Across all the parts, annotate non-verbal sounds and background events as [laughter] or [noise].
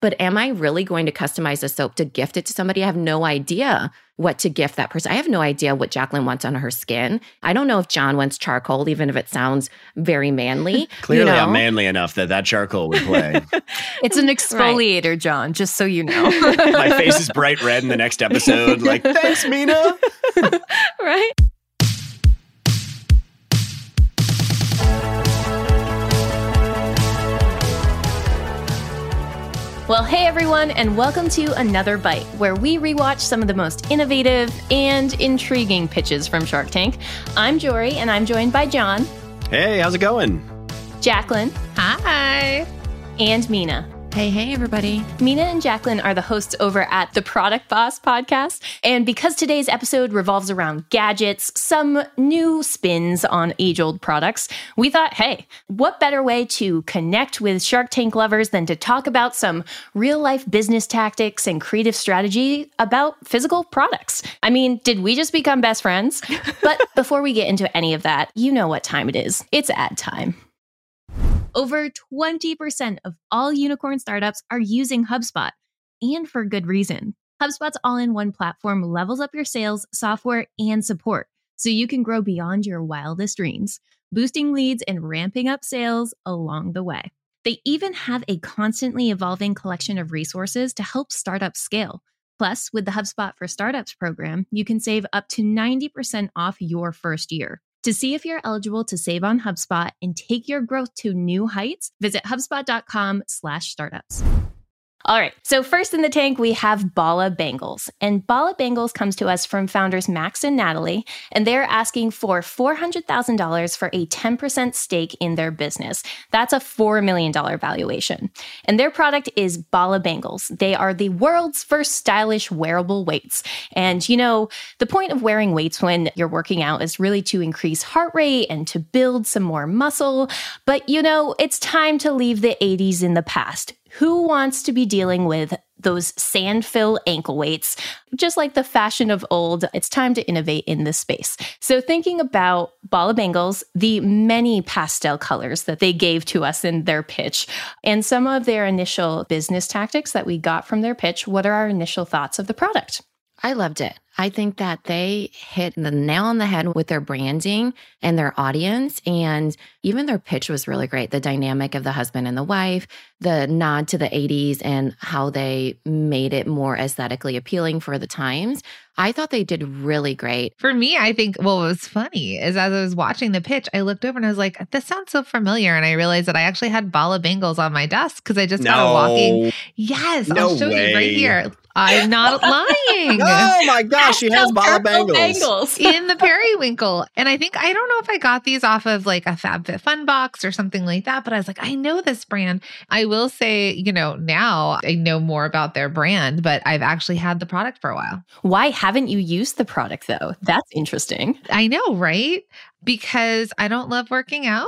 but am I really going to customize a soap to gift it to somebody? I have no idea what to gift that person. I have no idea what Jacqueline wants on her skin. I don't know if Jon wants charcoal, even if it sounds very manly. [laughs] Clearly, you know? I'm manly enough that that charcoal would play. [laughs] It's an [laughs] exfoliator, Jon, just so you know. My face is bright red in the next episode. Like, thanks, Minna. right? Well, hey everyone, and welcome to another bite where we rewatch some of the most innovative and intriguing pitches from Shark Tank. I'm Jorie, and I'm joined by Jon, Hey, how's it going? Jacqueline, Hi. and Minna. Hey, hey, everybody. Minna and Jacqueline are the hosts over at the Product Boss podcast. And because today's episode revolves around gadgets, some new spins on age old products, we thought, hey, what better way to connect with Shark Tank lovers than to talk about some real life business tactics and creative strategy about physical products? I mean, did we just become best friends? [laughs] but before we get into any of that, you know what time it is. It's ad time. Over 20% of all unicorn startups are using HubSpot, and for good reason. HubSpot's all in one platform levels up your sales, software, and support so you can grow beyond your wildest dreams, boosting leads and ramping up sales along the way. They even have a constantly evolving collection of resources to help startups scale. Plus, with the HubSpot for Startups program, you can save up to 90% off your first year. To see if you're eligible to save on HubSpot and take your growth to new heights, visit hubspot.com/startups. All right. So first in the tank, we have Bala Bangles. And Bala Bangles comes to us from founders Max and Natalie, and they're asking for $400,000 for a 10% stake in their business. That's a $4 million valuation. And their product is Bala Bangles. They are the world's first stylish wearable weights. And you know, the point of wearing weights when you're working out is really to increase heart rate and to build some more muscle. But you know, it's time to leave the 80s in the past. Who wants to be dealing with those sand fill ankle weights? Just like the fashion of old, it's time to innovate in this space. So, thinking about Bala Bangles, the many pastel colors that they gave to us in their pitch, and some of their initial business tactics that we got from their pitch, what are our initial thoughts of the product? I loved it. I think that they hit the nail on the head with their branding and their audience. And even their pitch was really great. The dynamic of the husband and the wife, the nod to the 80s and how they made it more aesthetically appealing for the times. I thought they did really great. For me, I think what was funny is as I was watching the pitch, I looked over and I was like, this sounds so familiar. And I realized that I actually had Bala Bangles on my desk because I just got a walking. Yes, No I'll show way. you right here. I'm [laughs] not lying. Oh my [laughs] gosh, she has Bala Bangles. bangles. [laughs] in the periwinkle. And I think I don't know if I got these off of like a FabFitFun box or something like that, but I was like, I know this brand. I will say, you know, now I know more about their brand, but I've actually had the product for a while. Why haven't you used the product though? That's interesting. I know, right? Because I don't love working out.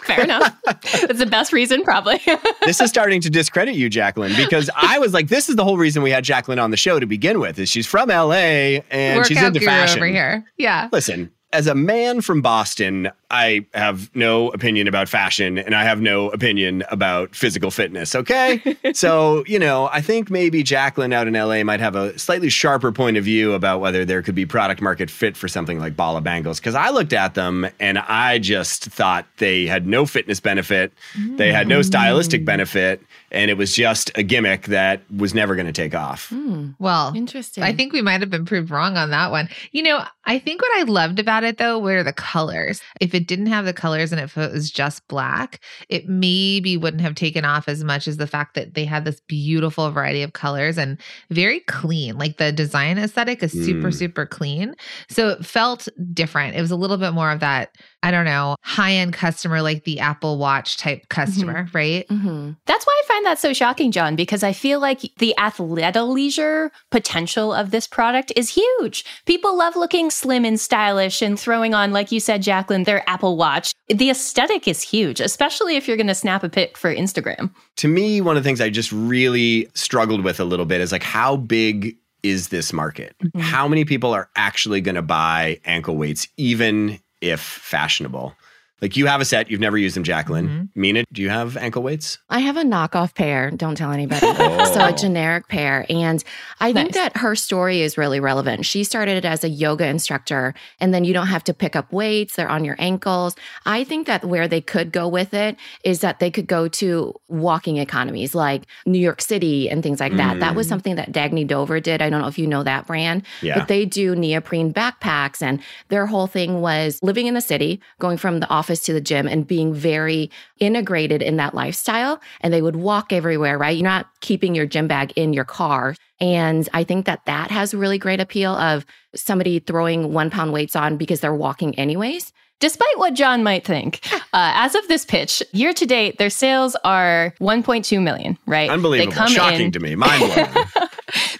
Fair enough. [laughs] That's the best reason, probably. [laughs] this is starting to discredit you, Jacqueline, because I was like, this is the whole reason we had Jacqueline on the show to begin with. Is she's from LA and she's into guru fashion. over here. Yeah. Listen, as a man from Boston, I have no opinion about fashion and I have no opinion about physical fitness. Okay. [laughs] so, you know, I think maybe Jacqueline out in LA might have a slightly sharper point of view about whether there could be product market fit for something like Bala Bangles. Cause I looked at them and I just thought they had no fitness benefit, they had no stylistic benefit, and it was just a gimmick that was never going to take off. Hmm, Well, interesting. I think we might have been proved wrong on that one. You know, I think what I loved about it though were the colors. If it didn't have the colors and if it was just black, it maybe wouldn't have taken off as much as the fact that they had this beautiful variety of colors and very clean. Like the design aesthetic is super, Mm. super clean. So it felt different. It was a little bit more of that, I don't know, high end customer, like the Apple Watch type customer, right? hmm That's why I find that so shocking, Jon, because I feel like the athleisure potential of this product is huge. People love looking slim and stylish and throwing on, like you said, Jacqueline, their Apple Watch. The aesthetic is huge, especially if you're going to snap a pic for Instagram. to me, one of the things I just really struggled with a little bit is like how big is this market? Mhm. How many people are actually going to buy ankle weights, even if fashionable? Like you have a set, you've never used them, Jacqueline. Mhm. Minna, do you have ankle weights? I have a knockoff pair. Don't tell anybody. [laughs] So Oh. a generic pair. And I think that her story is really relevant. She started as a yoga instructor, and then you don't have to pick up weights, they're on your ankles. I think that where they could go with it is that they could go to walking economies like New York City and things like that. That was Mm. something that Dagne Dover did. I don't know if you know that brand, Yeah. but they do neoprene backpacks. And their whole thing was living in the city, going from the office to the gym, and being very integrated in that lifestyle. And they would walk everywhere, right? You're not keeping your gym bag in your car. And I think that that has really great appeal of somebody throwing one pound weights on because they're walking anyways. Despite what Jon might think, [laughs] uh, as of this pitch, year to date, their sales are 1.2 million, right? Unbelievable. They come Shocking in, to me. Mind blowing. [laughs]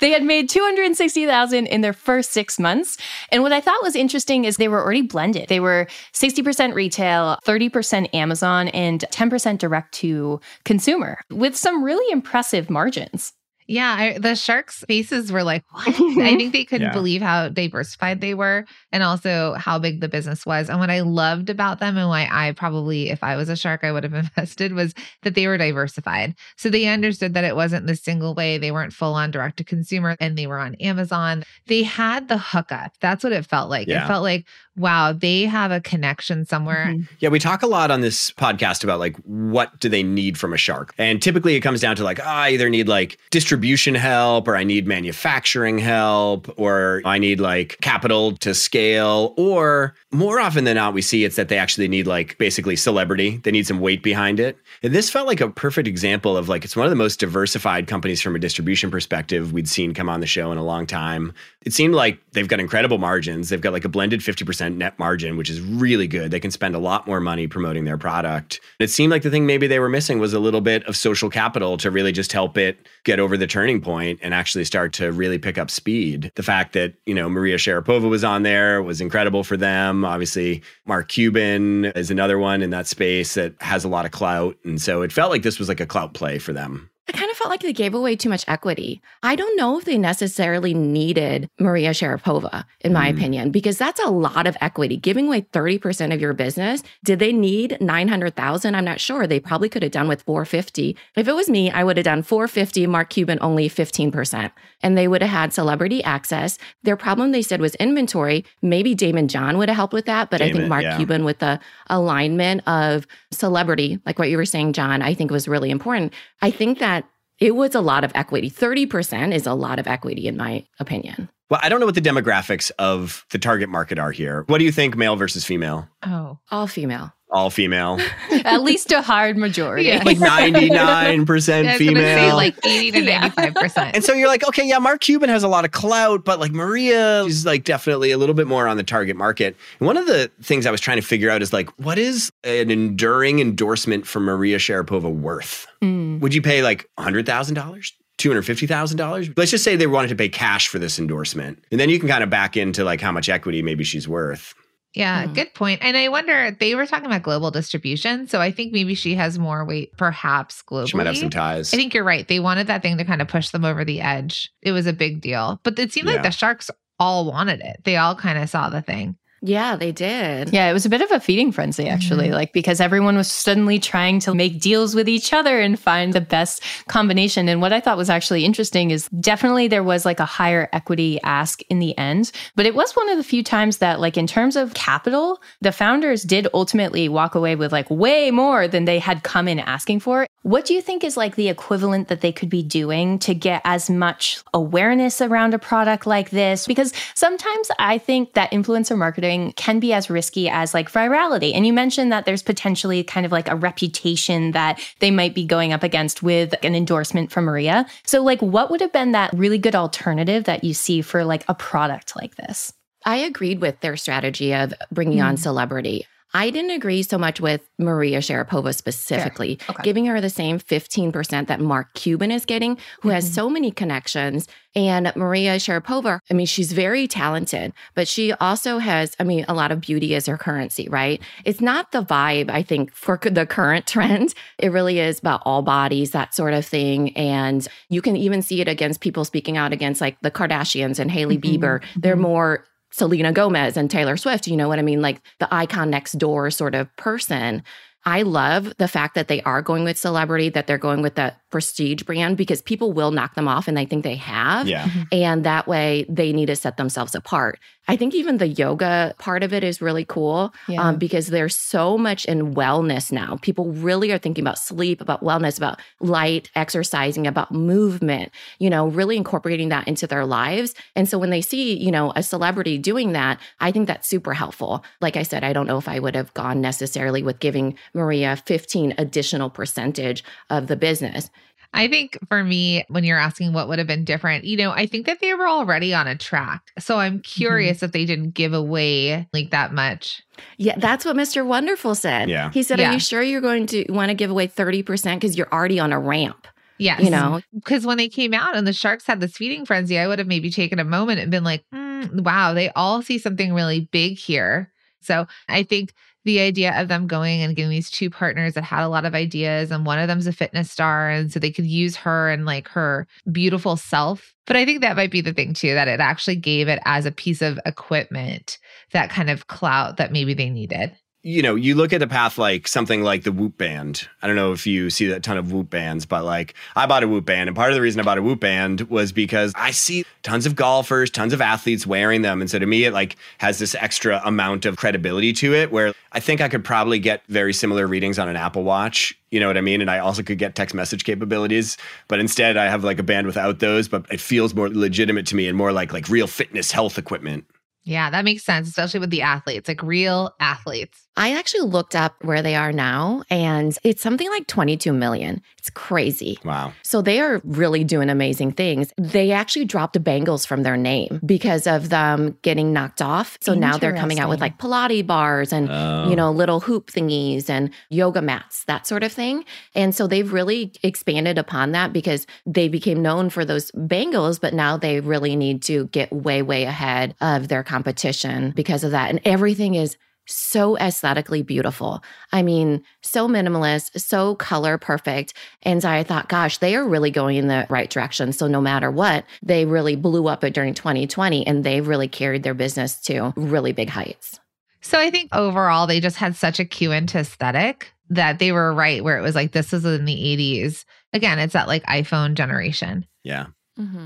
they had made 260,000 in their first 6 months. And what I thought was interesting is they were already blended. They were 60% retail, 30% Amazon, and 10% direct to consumer with some really impressive margins. Yeah, I, the sharks' faces were like, what? I [laughs] think they couldn't Yeah. believe how diversified they were and also how big the business was. And what I loved about them and why I probably, if I was a shark, I would have [laughs] invested was that they were diversified. So they understood that it wasn't the single way. They weren't full on direct to consumer and they were on Amazon. They had the hookup. That's what it felt like. Yeah. It felt like, wow, they have a connection somewhere. Mhm. Yeah, we talk a lot on this podcast about like what do they need from a shark? And typically it comes down to like, oh, I either need like distribution help or I need manufacturing help or I need like capital to scale or more often than not we see it's that they actually need like basically celebrity. They need some weight behind it. And this felt like a perfect example of like it's one of the most diversified companies from a distribution perspective we'd seen come on the show in a long time. It seemed like they've got incredible margins. They've got like a blended 50% net margin, which is really good. They can spend a lot more money promoting their product. It seemed like the thing maybe they were missing was a little bit of social capital to really just help it get over the turning point and actually start to really pick up speed. The fact that, you know, Maria Sharapova was on there was incredible for them. Obviously, Mark Cuban is another one in that space that has a lot of clout. And so it felt like this was like a clout play for them. I kind of felt like they gave away too much equity. I don't know if they necessarily needed Maria Sharapova, in my Mm. opinion, because that's a lot of equity. Giving away 30% of your business. Did they need 900,000? I'm not sure. They probably could have done with 450. If it was me, I would have done 450, Mark Cuban only 15%. And they would have had celebrity access. Their problem, they said, was inventory. Maybe Daymond John would have helped with that, but I think Mark yeah. Cuban with the alignment of celebrity, like what you were saying, Jon, I think was really important. I think that it was a lot of equity. 30% is a lot of equity, in my opinion. Well, I don't know what the demographics of the target market are here. What do you think, male versus female? Oh. All female. All female, [laughs] At least a hard majority. Yeah. like ninety nine [laughs] I percent was gonna say female. like 80 to 95%. and so you're like, okay, yeah, Mark Cuban has a lot of clout, but like Maria is like definitely a little bit more on the target market. And one of the things I was trying to figure out is like, what is an enduring endorsement for Maria Sharapova worth? Mm. Would you pay like hundred thousand dollars? $250,000? Let's just say they wanted to pay cash for this endorsement. And then you can kind of back into like how much equity maybe she's worth. Yeah, Hmm. good point. And I wonder, they were talking about global distribution. So I think maybe she has more weight, perhaps globally. She might have some ties. I think you're right. They wanted that thing to kind of push them over the edge. It was a big deal. But it seemed Yeah. like the Sharks all wanted it. They all kind of saw the thing. Yeah, they did. Yeah, it was a bit of a feeding frenzy, actually, Mhm. like because everyone was suddenly trying to make deals with each other and find the best combination. And what I thought was actually interesting is definitely there was like a higher equity ask in the end. But it was one of the few times that, like, in terms of capital, the founders did ultimately walk away with like way more than they had come in asking for. What do you think is like the equivalent that they could be doing to get as much awareness around a product like this? Because sometimes I think that influencer marketing can be as risky as like virality. And you mentioned that there's potentially kind of like a reputation that they might be going up against with an endorsement from Maria. So, like, what would have been that really good alternative that you see for like a product like this? I agreed with their strategy of bringing on Hmm. celebrity. I didn't agree so much with Maria Sharapova specifically, Okay. giving her the same 15% that Mark Cuban is getting, who has Mhm. so many connections. And Maria Sharapova, I mean, she's very talented, but she also has, I mean, a lot of beauty as her currency, right? It's not the vibe, I think, for the current [laughs] trend. It really is about all bodies, that sort of thing. And you can even see it against people speaking out against like the Kardashians and Hailey Mhm. Bieber. They're Mhm. more Selena Gomez and Taylor Swift, you know what I mean? Like the icon next door sort of person. I love the fact that they are going with celebrity, that they're going with that prestige brand because people will knock them off and they think they have. Yeah. And that way they need to set themselves apart. I think even the yoga part of it is really cool Yeah. um, because there's so much in wellness now. People really are thinking about sleep, about wellness, about light, exercising, about movement, you know, really incorporating that into their lives. And so when they see, you know, a celebrity doing that, I think that's super helpful. Like I said, I don't know if I would have gone necessarily with giving Maria 15 additional percentage of the business. I think for me, when you're asking what would have been different, you know, I think that they were already on a track. So I'm curious if they didn't give away like that much. Yeah, that's what Mr. Wonderful said. Yeah. He said, Yeah. Are you sure you're going to want to give away 30% because you're already on a ramp? Yes. You know, because when they came out and the sharks had this feeding frenzy, I would have maybe taken a moment and been like, "Hmm, wow, they all see something really big here. So I think the idea of them going and getting these two partners that had a lot of ideas, and one of them's a fitness star, and so they could use her and like her beautiful self. But I think that might be the thing too, that it actually gave it as a piece of equipment that kind of clout that maybe they needed. You know, you look at the path like something like the Whoop band. I don't know if you see a ton of Whoop bands, but like I bought a Whoop band, and part of the reason I bought a Whoop band was because I see tons of golfers, tons of athletes wearing them, and so to me, it like has this extra amount of credibility to it. Where I think I could probably get very similar readings on an Apple Watch. You know what I mean? And I also could get text message capabilities, but instead I have like a band without those. But it feels more legitimate to me and more like like real fitness health equipment. Yeah, that makes sense, especially with the athletes, like real athletes. I actually looked up where they are now and it's something like 22 million. It's crazy. Wow. So they are really doing amazing things. They actually dropped Bangles from their name because of them getting knocked off. So now they're coming out with like Pilates bars and Oh. you know little hoop thingies and yoga mats, that sort of thing. And so they've really expanded upon that because they became known for those Bangles, but now they really need to get way way ahead of their competition because of that. And everything is so aesthetically beautiful. I mean, so minimalist, so color perfect. And I thought, gosh, they are really going in the right direction. So no matter what, they really blew up it during 2020 and they really carried their business to really big heights. So I think overall they just had such a cue into aesthetic that they were right where it was like this was in the 80s. Again, it's that like iPhone generation. Yeah.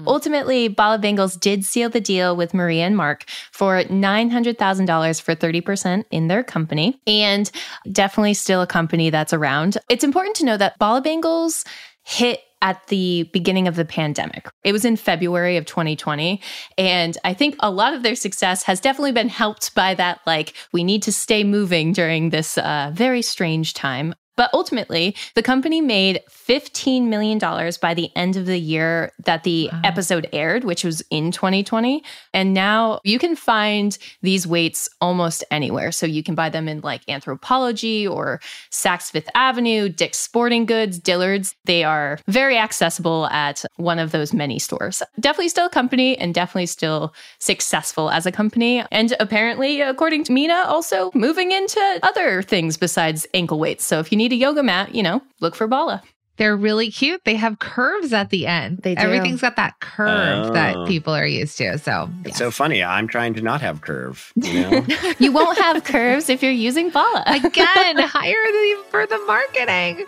Ultimately, Bala Bangles did seal the deal with Maria and Mark for $900,000 for 30% in their company, and definitely still a company that's around. It's important to know that Bala Bangles hit at the beginning of the pandemic. It was in February of 2020. And I think a lot of their success has definitely been helped by that, like, we need to stay moving during this uh, very strange time. But ultimately, the company made $15 million by the end of the year that the Wow. episode aired, which was in 2020. And now you can find these weights almost anywhere. So you can buy them in like Anthropologie or Saks Fifth Avenue, Dick's Sporting Goods, Dillard's. They are very accessible at one of those many stores. Definitely still a company and definitely still successful as a company. And apparently, according to Minna, also moving into other things besides ankle weights. So if you need a yoga mat, you know, look for Bala. They're really cute. They have curves at the end. They do. Everything's got that curve Oh. that people are used to. So It's yes. so funny. I'm trying to not have curve. [laughs] You know? You won't have curves if you're using Bala. again, hire the for the marketing.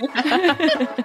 [laughs]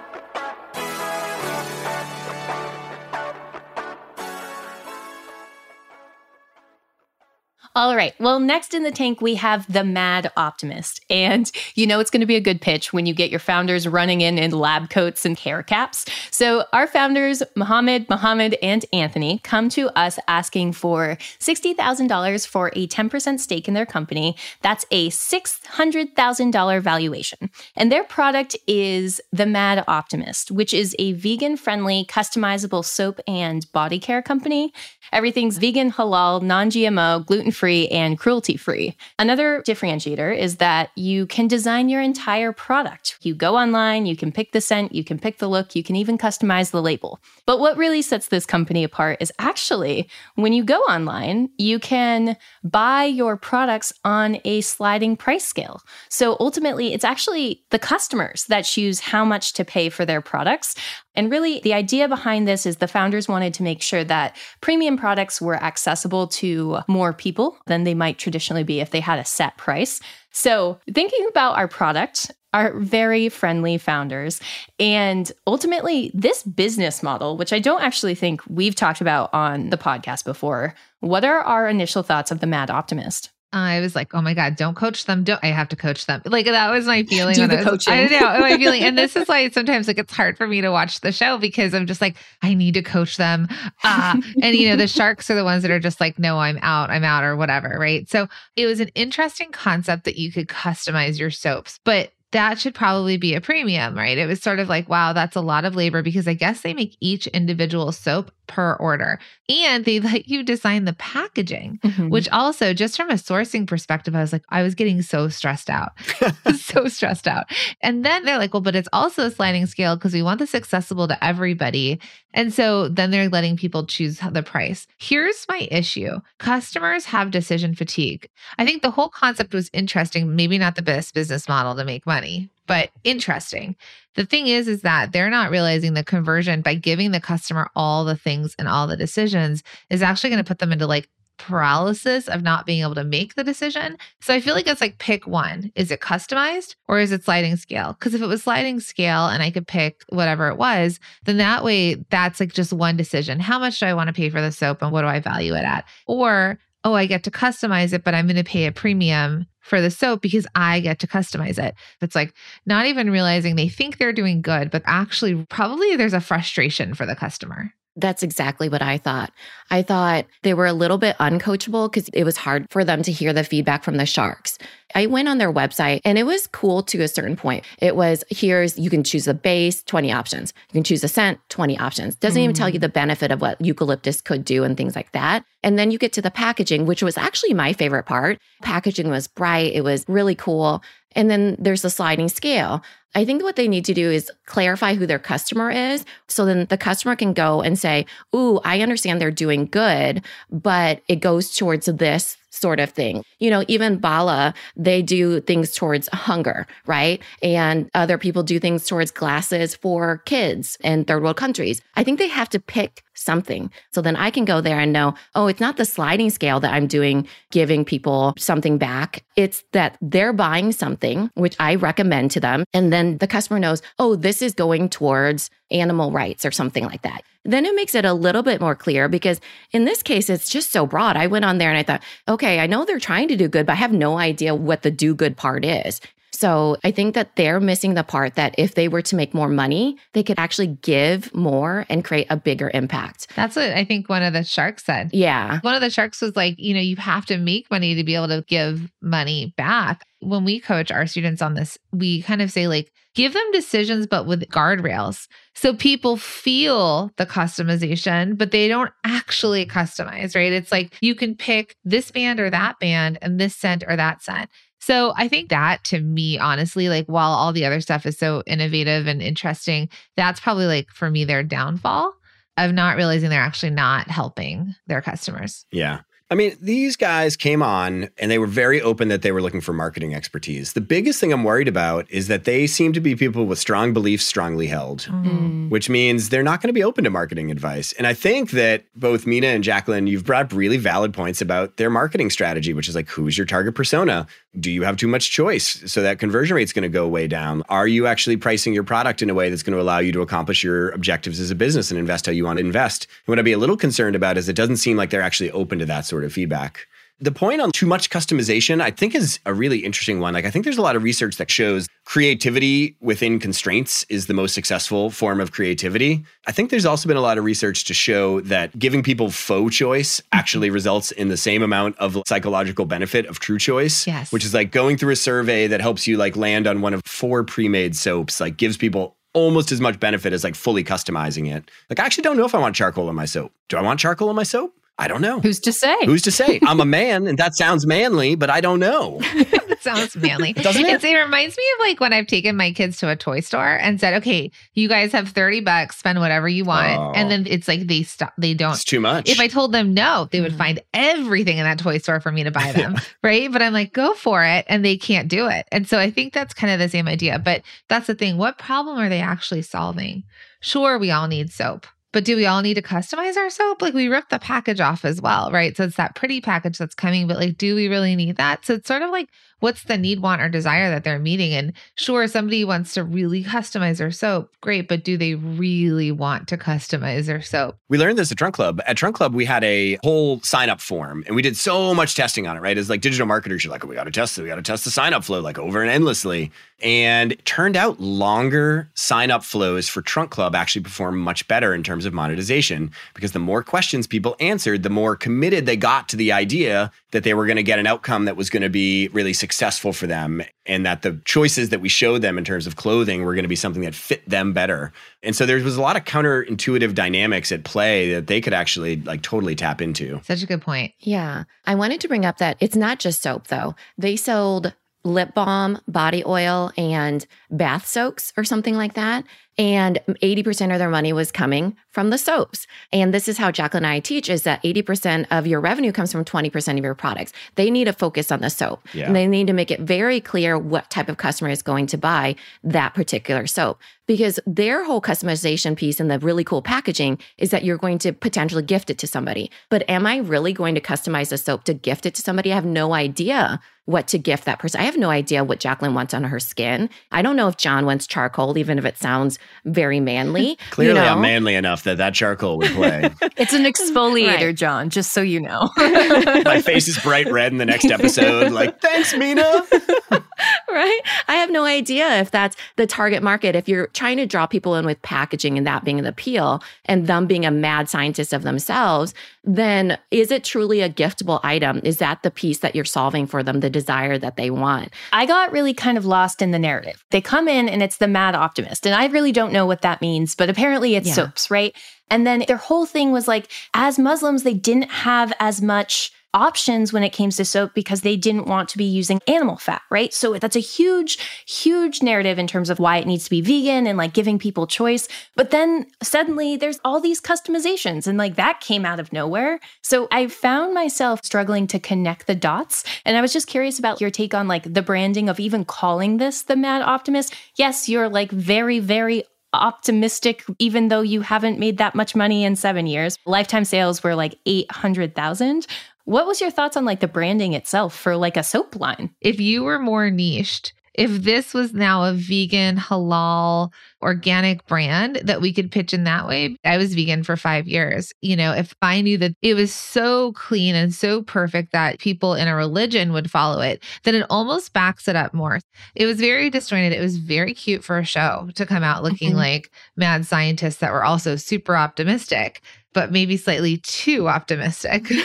All right. Well, next in the tank, we have the Mad Optimist. And you know it's going to be a good pitch when you get your founders running in in lab coats and hair caps. So, our founders, Mohammed, Mohammed, and Anthony, come to us asking for $60,000 for a 10% stake in their company. That's a $600,000 valuation. And their product is the Mad Optimist, which is a vegan friendly, customizable soap and body care company. Everything's vegan, halal, non GMO, gluten free, and cruelty free. Another differentiator is that you can design your entire product. You go online, you can pick the scent, you can pick the look, you can even customize the label. But what really sets this company apart is actually when you go online, you can buy your products on a sliding price scale. So ultimately, it's actually the customers that choose how much to pay for their products. And really, the idea behind this is the founders wanted to make sure that premium products were accessible to more people than they might traditionally be if they had a set price. So, thinking about our product, our very friendly founders, and ultimately this business model, which I don't actually think we've talked about on the podcast before, what are our initial thoughts of the Mad Optimist? I was like, oh my God, don't coach them. Don't I have to coach them? Like that was my [laughs] feeling. Do the I was- coaching. I know my [laughs] feeling. And this is why sometimes like it's hard for me to watch the show because I'm just like, I need to coach them. Uh, and you know, the sharks are the ones that are just like, no, I'm out, I'm out, or whatever. Right. So it was an interesting concept that you could customize your soaps, but that should probably be a premium, right? It was sort of like, wow, that's a lot of labor because I guess they make each individual soap per order. And they [laughs] let you design the packaging Mm-hmm. which also just from a sourcing perspective i was like i was getting so stressed out [laughs] [laughs] so stressed out. And then they're like well but it's also a sliding scale because we want this accessible to everybody. And so then they're letting people choose the price. Here's my issue. Customers have decision fatigue. I think the whole concept was interesting maybe not the best business model to make money but interesting the thing is is that they're not realizing the conversion by giving the customer all the things and all the decisions is actually going to put them into like paralysis of not being able to make the decision. So I feel like it's like pick one. Is it customized or is it sliding scale? Because if it was sliding scale and I could pick whatever it was, then that way that's like just one decision. How much do I want to pay for the soap and what do I value it at? Or oh, I get to customize it, but I'm going to pay a premium for the soap because I get to customize it. It's like not even realizing they think they're doing good, but actually, probably there's a frustration for the customer. That's exactly what I thought. I thought they were a little bit uncoachable because it was hard for them to hear the feedback from the sharks. I went on their website and it was cool to a certain point. It was here's you can choose the base, 20 options. You can choose a scent, 20 options. Doesn't even tell you mm. the benefit of what eucalyptus could do and things like that. And then you get to the packaging, which was actually my favorite part. Packaging was bright, it was really cool. And then there's the sliding scale. I think what they need to do is clarify who their customer is. So then the customer can go and say, Ooh, I understand they're doing good, but it goes towards this sort of thing. You know, even Bala, they do things towards hunger, right? And other people do things towards glasses for kids in third world countries. I think they have to pick something. So then I can go there and know, oh, it's not the sliding scale that I'm doing, giving people something back. It's that they're buying something, which I recommend to them. And then the customer knows, oh, this is going towards animal rights or something like that. Then it makes it a little bit more clear because in this case, it's just so broad. I went on there and I thought, okay, I know they're trying to do good, but I have no idea what the do good part is. So I think that they're missing the part that if they were to make more money, they could actually give more and create a bigger impact. That's what I think one of the sharks said. Yeah. One of the sharks was like, you know, you have to make money to be able to give money back. When we coach our students on this, we kind of say, like, give them decisions, but with guardrails. So people feel the customization, but they don't actually customize, right? It's like you can pick this band or that band and this scent or that scent. So I think that to me, honestly, like while all the other stuff is so innovative and interesting, that's probably like for me their downfall of not realizing they're actually not helping their customers. Yeah. I mean, these guys came on and they were very open that they were looking for marketing expertise. The biggest thing I'm worried about is that they seem to be people with strong beliefs, strongly held, Mm. which means they're not going to be open to marketing advice. And I think that both Minna and Jacqueline, you've brought up really valid points about their marketing strategy, which is like, who's your target persona? Do you have too much choice? So that conversion rate's going to go way down. Are you actually pricing your product in a way that's going to allow you to accomplish your objectives as a business and invest how you want to invest? And what I'd be a little concerned about is it doesn't seem like they're actually open to that sort of feedback. The point on too much customization, I think, is a really interesting one. Like, I think there's a lot of research that shows creativity within constraints is the most successful form of creativity. I think there's also been a lot of research to show that giving people faux choice actually results in the same amount of psychological benefit of true choice. Yes. Which is like going through a survey that helps you like land on one of four pre-made soaps, like gives people almost as much benefit as like fully customizing it. Like, I actually don't know if I want charcoal in my soap. Do I want charcoal in my soap? I don't know. Who's to say? Who's to say? I'm a [laughs] man and that sounds manly, but I don't know. [laughs] that sounds manly. [laughs] Doesn't it? It's, it reminds me of like when I've taken my kids to a toy store and said, okay, you guys have 30 bucks, spend whatever you want. Oh. And then it's like they stop, they don't. It's too much. If I told them no, they would Mm. find everything in that toy store for me to buy them. right. But I'm like, go for it. And they can't do it. And so I think that's kind of the same idea. But that's the thing. What problem are they actually solving? Sure, we all need soap. But do we all need to customize our soap? Like we rip the package off as well, right? So it's that pretty package that's coming, but like, do we really need that? So it's sort of like what's the need, want, or desire that they're meeting. And sure, somebody wants to really customize their soap. Great. But do they really want to customize their soap? We learned this at Trunk Club. At Trunk Club, we had a whole sign up form and we did so much testing on it, right? As like digital marketers, you're like, oh, we got to test it. We got to test the sign up flow like over and endlessly. And it turned out longer sign up flows for Trunk Club actually perform much better in terms of monetization because the more questions people answered, the more committed they got to the idea that they were going to get an outcome that was going to be really successful for them and that the choices that we showed them in terms of clothing were going to be something that fit them better. And so there was a lot of counterintuitive dynamics at play that they could actually like totally tap into. Such a good point. Yeah. I wanted to bring up that it's not just soap though. They sold lip balm, body oil, and bath soaks or something like that. And 80% of their money was coming from the soaps. And this is how Jacqueline and I teach is that 80% of your revenue comes from 20% of your products. They need to focus on the soap. Yeah. And they need to make it very clear what type of customer is going to buy that particular soap. Because their whole customization piece and the really cool packaging is that you're going to potentially gift it to somebody. But am I really going to customize a soap to gift it to somebody? I have no idea what to gift that person. I have no idea what Jacqueline wants on her skin. I don't know if Jon wants charcoal, even if it sounds very manly. [laughs] Clearly, you know? I'm manly enough that that charcoal would play. [laughs] It's an exfoliator, Right. Jon, just so you know. [laughs] My face is bright red in the next episode. Like, thanks, Minna. [laughs] right? I have no idea if that's the target market. If you're trying to draw people in with packaging and that being the appeal and them being a mad scientist of themselves, then is it truly a giftable item? Is that the piece that you're solving for them, the desire that they want? I got really kind of lost in the narrative. They come in and it's the mad optimist. And I really don't know what that means, but apparently it's Yeah. soaps, right? And then their whole thing was like, as Muslims, they didn't have as much options when it came to soap because they didn't want to be using animal fat, right? So that's a huge, huge narrative in terms of why it needs to be vegan and like giving people choice. But then suddenly there's all these customizations and like that came out of nowhere. So I found myself struggling to connect the dots. And I was just curious about your take on like the branding of even calling this the Mad Optimist. Yes, you're like very, very optimistic, even though you haven't made that much money in seven years. Lifetime sales were like 800,000. What was your thoughts on like the branding itself for like a soap line? If you were more niched, if this was now a vegan, halal, organic brand that we could pitch in that way, I was vegan for five years. You know, if I knew that it was so clean and so perfect that people in a religion would follow it, then it almost backs it up more. It was very disjointed. It was very cute for a show to come out looking Mhm. like mad scientists that were also super optimistic, but maybe slightly too optimistic. [laughs]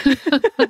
[laughs]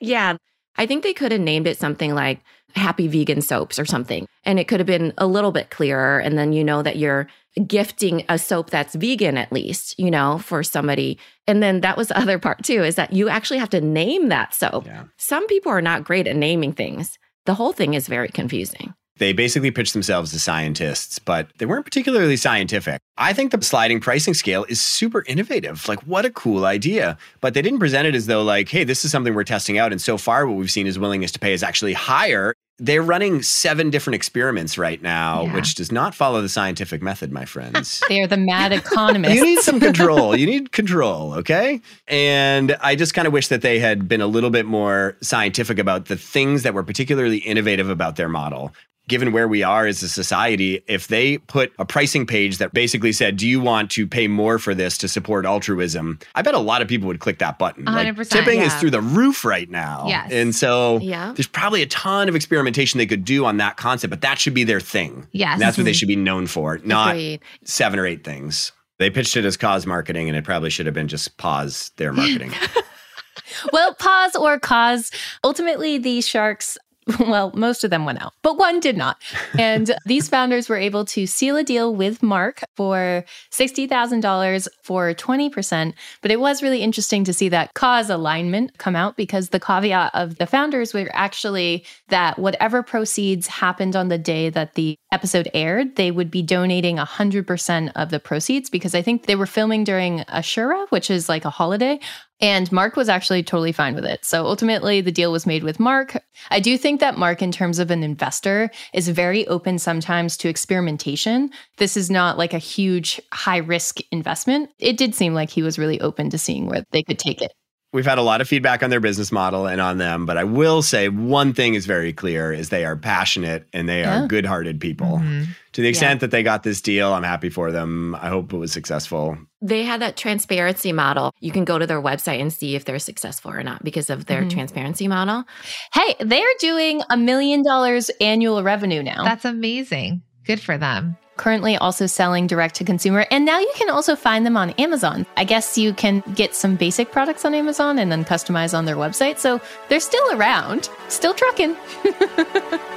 Yeah. I think they could have named it something like Happy Vegan Soaps or something. And it could have been a little bit clearer. And then you know that you're gifting a soap that's vegan, at least, you know, for somebody. And then that was the [laughs] other part too, is that you actually have to name that soap. Yeah. Some people are not great at naming things. The whole thing is very confusing. They basically pitched themselves as scientists, but they weren't particularly scientific. I think the sliding pricing scale is super innovative. Like, what a cool idea. But they didn't present it as though, like, hey, this is something we're testing out. And so far, what we've seen is willingness to pay is actually higher. They're running seven different experiments right now, Yeah. which does not follow the scientific method, my friends. [laughs] They are the mad economists. [laughs] you need some control. [laughs] You need control, okay? And I just kind of wish that they had been a little bit more scientific about the things that were particularly innovative about their model. Given where we are as a society, if they put a pricing page that basically said, Do you want to pay more for this to support altruism? I bet a lot of people would click that button. Like, 100%, tipping is through the roof right now. Yes. And so Yeah. there's probably a ton of experimentation they could do on that concept, but that should be their thing. yes. And that's what they mm-hmm. should be known for, not Agreed. seven or eight things. They pitched it as cause marketing, and it probably should have been just pause their marketing. [laughs] well, pause or cause. Ultimately, the sharks, [laughs] well, most of them went out, but one did not. And [laughs] these founders were able to seal a deal with Mark for $60,000 for 20%. But it was really interesting to see that cause alignment come out because the caveat of the founders were actually that whatever proceeds happened on the day that the episode aired, they would be donating 100% of the proceeds because I think they were filming during Ashura, which is like a holiday. And Mark was actually totally fine with it. So ultimately, the deal was made with Mark. I do think that Mark, in terms of an investor, is very open sometimes to experimentation. This is not like a huge high risk investment. It did seem like he was really open to seeing where they could take it. We've had a lot of feedback on their business model and on them, but I will say one thing is very clear is they are passionate and they Yeah. are good-hearted people. Mhm. To the extent that they got this deal, I'm happy for them. I hope it was successful. They had that transparency model. You can go to their website and see if they're successful or not because of their Mhm. transparency model. Hey, they're doing a million dollars annual revenue now. That's amazing. Good for them. currently also selling direct to consumer. And now you can also find them on Amazon. I guess you can get some basic products on Amazon and then customize on their website. So they're still around, still trucking. [laughs]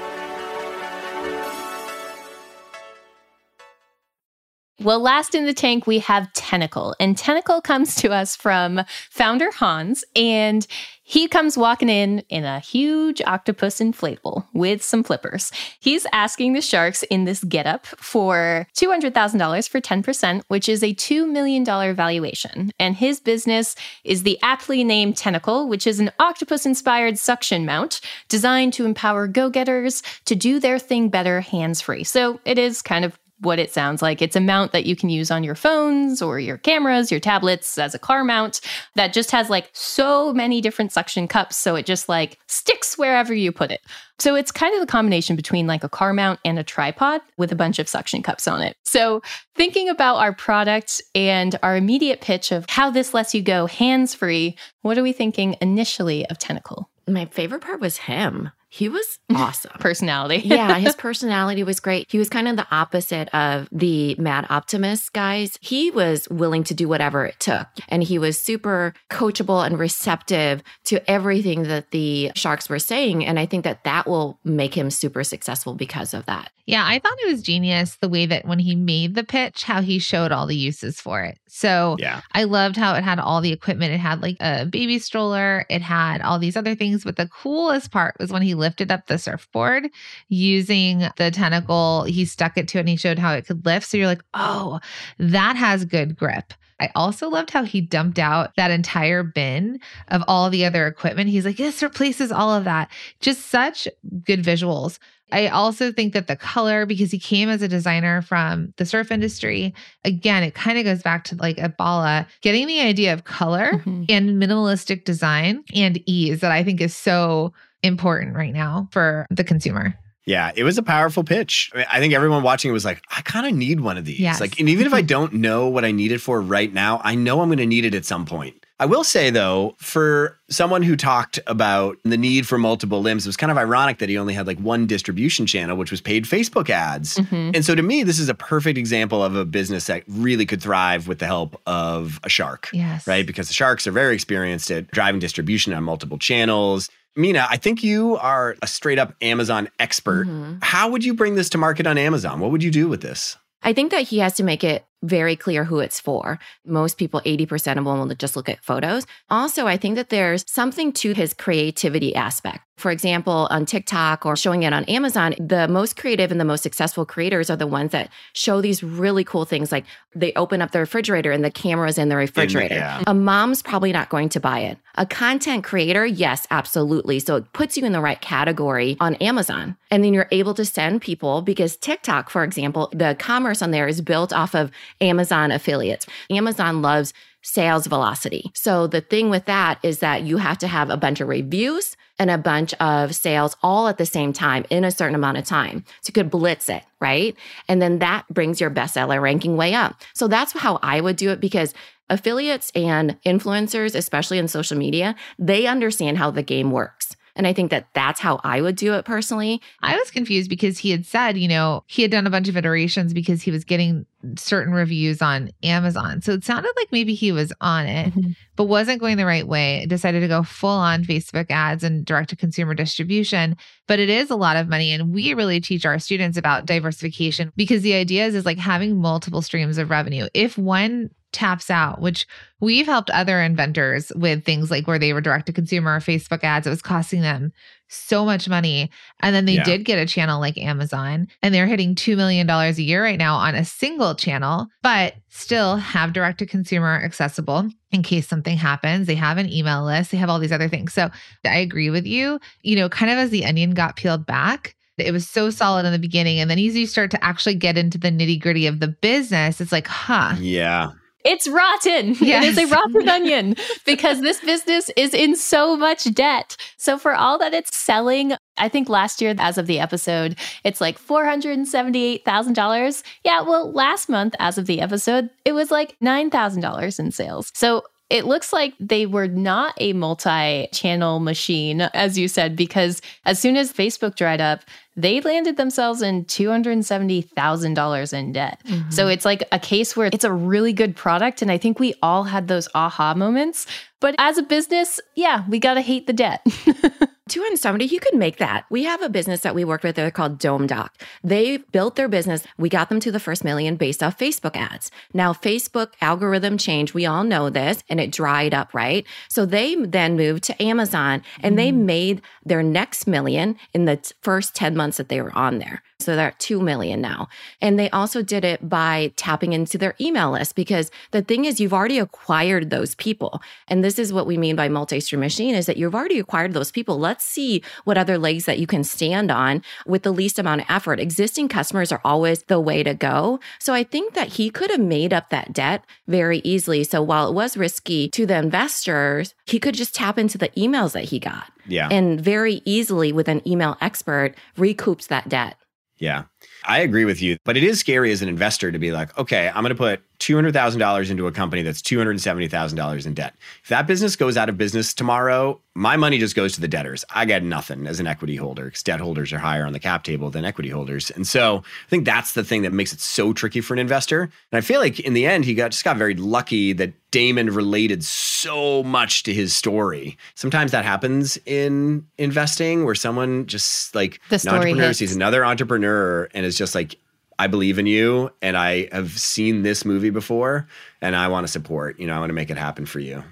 Well, last in the tank, we have Tenikle. And Tenikle comes to us from founder Hans. And he comes walking in in a huge octopus inflatable with some flippers. He's asking the sharks in this getup for $200,000 for 10%, which is a $2 million valuation. And his business is the aptly named Tenikle, which is an octopus inspired suction mount designed to empower go getters to do their thing better hands free. So it is kind of what it sounds like. It's a mount that you can use on your phones or your cameras, your tablets as a car mount that just has like so many different suction cups. So it just like sticks wherever you put it. So it's kind of a combination between like a car mount and a tripod with a bunch of suction cups on it. So thinking about our product and our immediate pitch of how this lets you go hands free, what are we thinking initially of Tenikle? My favorite part was him. He was [laughs] awesome. Personality. [laughs] yeah, his [laughs] personality was great. He was kind of the opposite of the mad optimist guys. He was willing to do whatever it took. And he was super coachable and receptive to everything that the sharks were saying. And I think that that will make him super successful because of that. Yeah, I thought it was genius the way that when he made the pitch, how he showed all the uses for it. So Yeah. I loved how it had all the equipment. It had like a baby stroller, it had all these other things. But the coolest part was when he lifted up the surfboard using the tentacle, he stuck it to it and he showed how it could lift. So you're like, oh, that has good grip. I also loved how he dumped out that entire bin of all the other equipment. He's like, this replaces all of that. Just such good visuals. I also think that the color, because he came as a designer from the surf industry, again, it kind of goes back to like a Bala, getting the idea of color Mhm. and minimalistic design and ease that I think is so important right now for the consumer. Yeah, it was a powerful pitch. I, mean, I think everyone watching it was like, I kind of need one of these. Yes. Like, and even if I [laughs] don't know what I need it for right now, I know I'm going to need it at some point. I will say though, for someone who talked about the need for multiple limbs, it was kind of ironic that he only had like one distribution channel, which was paid Facebook ads. Mhm. And so to me, this is a perfect example of a business that really could thrive with the help of a shark. Yes. Right? Because the sharks are very experienced at driving distribution on multiple channels. Minna, I think you are a straight up Amazon expert. Mhm. How would you bring this to market on Amazon? What would you do with this? I think that he has to make it very clear who it's for. Most people, 80% of them will just look at photos. Also, I think that there's something to his creativity aspect. For example, on TikTok or showing it on Amazon, the most creative and the most successful creators are the ones that show these really cool things like they open up the refrigerator and the camera's in the refrigerator. yeah. A mom's probably not going to buy it. A content creator, yes, absolutely. So it puts you in the right category on Amazon. And then you're able to send people because TikTok, for example, the commerce on there is built off of Amazon affiliates. Amazon loves sales velocity. So the thing with that is that you have to have a bunch of reviews and a bunch of sales all at the same time in a certain amount of time. So you could blitz it, right? And then that brings your bestseller ranking way up. So that's how I would do it because affiliates and influencers, especially in social media, they understand how the game works. And I think that that's how I would do it personally. I was confused because he had said, you know, he had done a bunch of iterations because he was getting certain reviews on Amazon. So it sounded like maybe he was on it, Mhm. but wasn't going the right way. Decided to go full on Facebook ads and direct to consumer distribution. But it is a lot of money. And we really teach our students about diversification because the idea is, is like having multiple streams of revenue. If one taps out, which we've helped other inventors with things like where they were direct to consumer or Facebook ads. It was costing them so much money. And then they Yeah. did get a channel like Amazon and they're hitting $2 million a year right now on a single channel, but still have direct to consumer accessible in case something happens. They have an email list, they have all these other things. So I agree with you. You know, kind of as the onion got peeled back, it was so solid in the beginning. And then as you start to actually get into the nitty gritty of the business, it's like, huh. Yeah. It's rotten. [laughs] It is a rotten [laughs] onion because this business is in so much debt. So, for all that it's selling, I think last year, as of the episode, it's like $478,000. Yeah, well, last month, as of the episode, it was like $9,000 in sales. So, it looks like they were not a multi channel machine, as you said, because as soon as Facebook dried up, they landed themselves in $270,000 in debt. Mm-hmm. So it's like a case where it's a really good product. And I think we all had those aha moments. But as a business, yeah, we got to hate the debt. [laughs] 270, you could make that. We have a business that we worked with. They're called Dome Doc. They built their business. We got them to the first million based off Facebook ads. Now, Facebook algorithm changed. We all know this and it dried up, right? So they then moved to Amazon and they mm. made their next million in the first 10 months that they were on there. So they're at 2 million now. And they also did it by tapping into their email list because the thing is, you've already acquired those people. And this is what we mean by multi stream machine is that you've already acquired those people. Let's see what other legs that you can stand on with the least amount of effort. Existing customers are always the way to go. So I think that he could have made up that debt very easily. So while it was risky to the investors, he could just tap into the emails that he got Yeah. and very easily with an email expert recoups that debt. Yeah. I agree with you, but it is scary as an investor to be like, okay, I'm going to put $200,000 into a company that's $270,000 in debt. If that business goes out of business tomorrow, my money just goes to the debtors. I get nothing as an equity holder because debt holders are higher on the cap table than equity holders. And so I think that's the thing that makes it so tricky for an investor. And I feel like in the end, he got just got very lucky that Daymond related so much to his story. Sometimes that happens in investing where someone just like The an story entrepreneur hits. sees another entrepreneur and is just like, I believe in you and I have seen this movie before and I want to support, you know, I want to make it happen for you.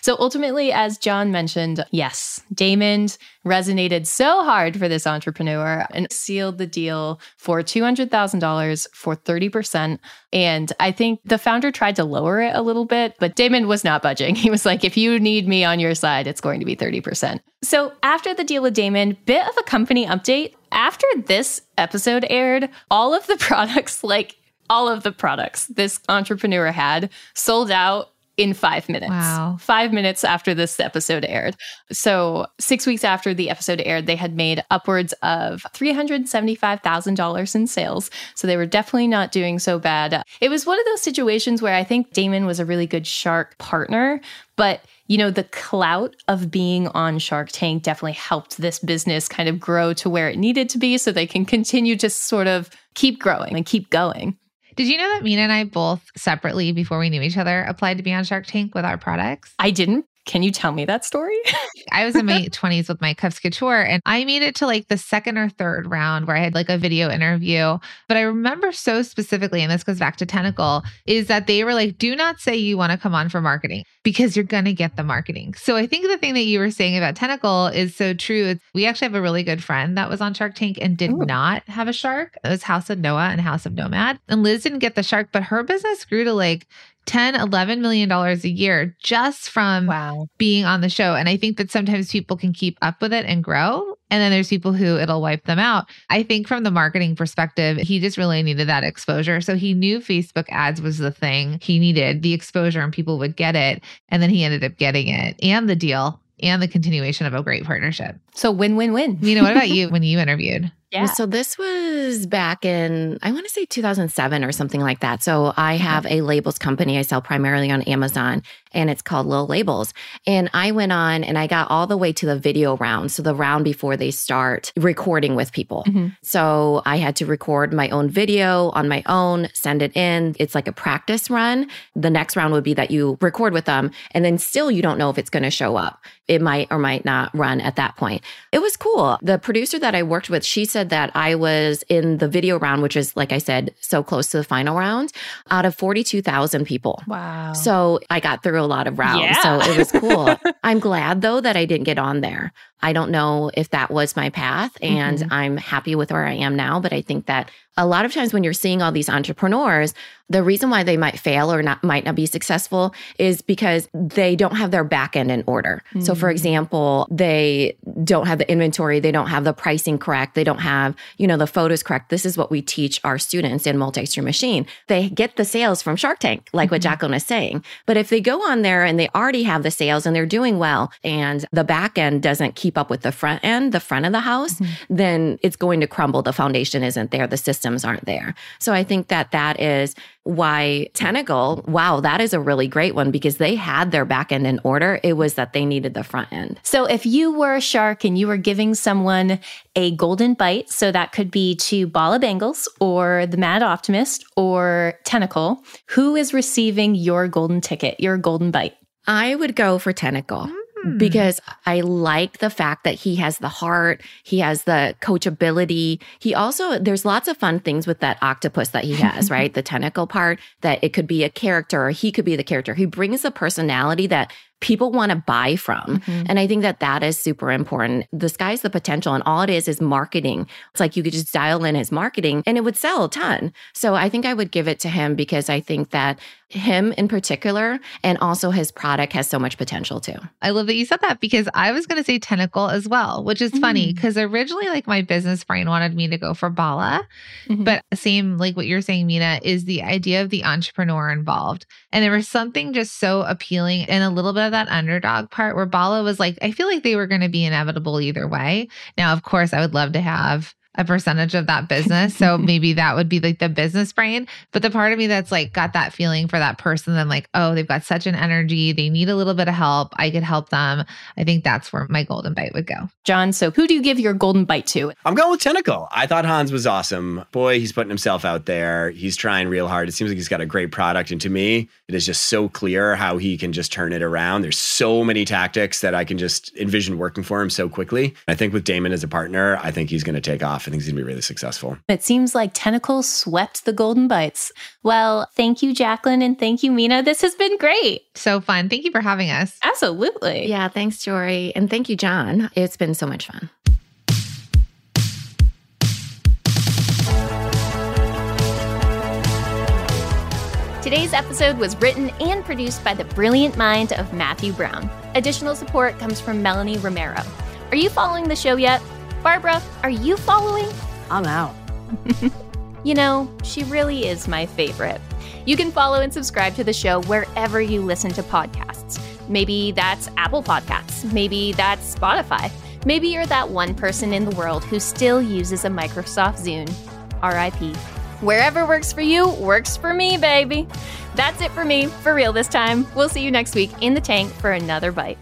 So ultimately, as Jon mentioned, yes, Daymond resonated so hard for this entrepreneur and sealed the deal for $200,000 for 30%. And I think the founder tried to lower it a little bit, but Daymond was not budging. [laughs] He was like, if you need me on your side, it's going to be 30%. So after the deal with Daymond, bit of a company update. After this episode aired, all of the [laughs] products, like all of the products this entrepreneur had, sold out in five minutes. Wow. Five minutes after this episode aired. So, six weeks after the episode aired, they had made upwards of $375,000 in sales. So, they were definitely not doing so bad. It was one of those situations where I think Daymond was a really good shark partner, but you know, the clout of being on Shark Tank definitely helped this business kind of grow to where it needed to be so they can continue to sort of keep growing and keep going. Did you know that Minna and I both separately, before we knew each other, applied to be on Shark Tank with our products? I didn't. Can you tell me that story? [laughs] I was in my 20s with my Cuffs Couture and I made it to like the second or third round where I had like a video interview. But I remember so specifically, and this goes back to Tenikle, is that they were like, do not say you want to come on for marketing because you're going to get the marketing. So I think the thing that you were saying about Tenikle is so true. We actually have a really good friend that was on Shark Tank and did Ooh. not have a shark. It was House of Noah and House of Nomad. And Liz didn't get the shark, but her business grew to like 10, 11 million dollars a year just from Wow. being on the show. And I think that sometimes people can keep up with it and grow. And then there's people who it'll wipe them out. I think from the marketing perspective, he just really needed that exposure. So he knew Facebook ads was the thing he needed, the exposure, and people would get it. And then he ended up getting it and the deal and the continuation of a great partnership. So win win win. Minna, what about you when you interviewed? [laughs] Yeah. So this was back in, I want to say 2007 or something like that. So I have a labels company. I sell primarily on Amazon and it's called Lil Labels. And I went on and I got all the way to the video round. So the round before they start recording with people. Mhm. So I had to record my own video on my own, send it in. It's like a practice run. The next round would be that you record with them and then still you don't know if it's going to show up. It might or might not run at that point. It was cool. The producer that I worked with, she said that I was in the video round, which is, like I said, so close to the final round, out of 42,000 people. Wow. So I got through a lot of rounds. Yeah. So it was cool. [laughs] I'm glad though that I didn't get on there. I don't know if that was my path and Mhm. I'm happy with where I am now. But I think that a lot of times when you're seeing all these entrepreneurs, the reason why they might fail or not might not be successful is because they don't have their back end in order. So for Mm. example, they don't have the inventory, they don't have the pricing correct, they don't have, you know, the photos correct. This is what we teach our students in multi-stream machine. They get the sales from Shark Tank, like what Mhm. Jacqueline is saying. But if they go on there and they already have the sales and they're doing well and the back end doesn't keep up with the front end, the front of the house, Mhm. then it's going to crumble. The foundation isn't there, the systems aren't there. So I think that that is why Tenikle, wow, that is a really great one because they had their back end in order. It was that they needed the front end. So if you were a shark and you were giving someone a golden bite, so that could be to Bala Bangles or the Mad Optimist or Tenikle, who is receiving your golden ticket, your golden bite? I would go for Tenikle. Hmm. because I like the fact that he has the heart, he has the coachability. He also, there's lots of fun things with that octopus that he has, [laughs] right? The tentacle part, that it could be a character or he could be the character. He brings a personality that people want to buy from. Mhm. And I think that that is super important. The sky's the potential, and all it is is marketing. It's like you could just dial in his marketing and it would sell a ton. So I think I would give it to him because I think that him in particular and also his product has so much potential too. I love that you said that because I was going to say Tenikle as well, which is funny Mm. because originally, like, my business brain wanted me to go for Bala. Mhm. But same, like what you're saying, Minna, is the idea of the entrepreneur involved. And there was something just so appealing and a little bit of that underdog part where Bala was like, I feel like they were going to be inevitable either way. Now, of course, I would love to have a percentage of that business. So [laughs] maybe that would be like the business brain. But the part of me that's like got that feeling for that person, then like, oh, they've got such an energy. They need a little bit of help. I could help them. I think that's where my golden bite would go. Jon, so who do you give your golden bite to? I'm going with Tenikle. I thought Hans was awesome. Boy, he's putting himself out there. He's trying real hard. It seems like he's got a great product. And to me, it is just so clear how he can just turn it around. There's so many tactics that I can just envision working for him so quickly. I think with Daymond as a partner, I think he's going to take off. I think he's going to be really successful. It seems like Tenikle swept the golden bites. Well, thank you, Jacqueline, and thank you, Minna. This has been great. So fun. Thank you for having us. Absolutely. Yeah, thanks, Jorie. And thank you, Jon. It's been so much fun. Today's episode was written and produced by the brilliant mind of Matthew Brown. Additional support comes from Melanie Romero. Are you following the show yet? Barbara, are you following? I'm out. [laughs] You know, she really is my favorite. You can follow and subscribe to the show wherever you listen to podcasts. Maybe that's Apple Podcasts. Maybe that's Spotify. Maybe you're that one person in the world who still uses a Microsoft Zune. RIP. Wherever works for you, works for me, baby. That's it for me, for real this time. We'll see you next week in the tank for another bite.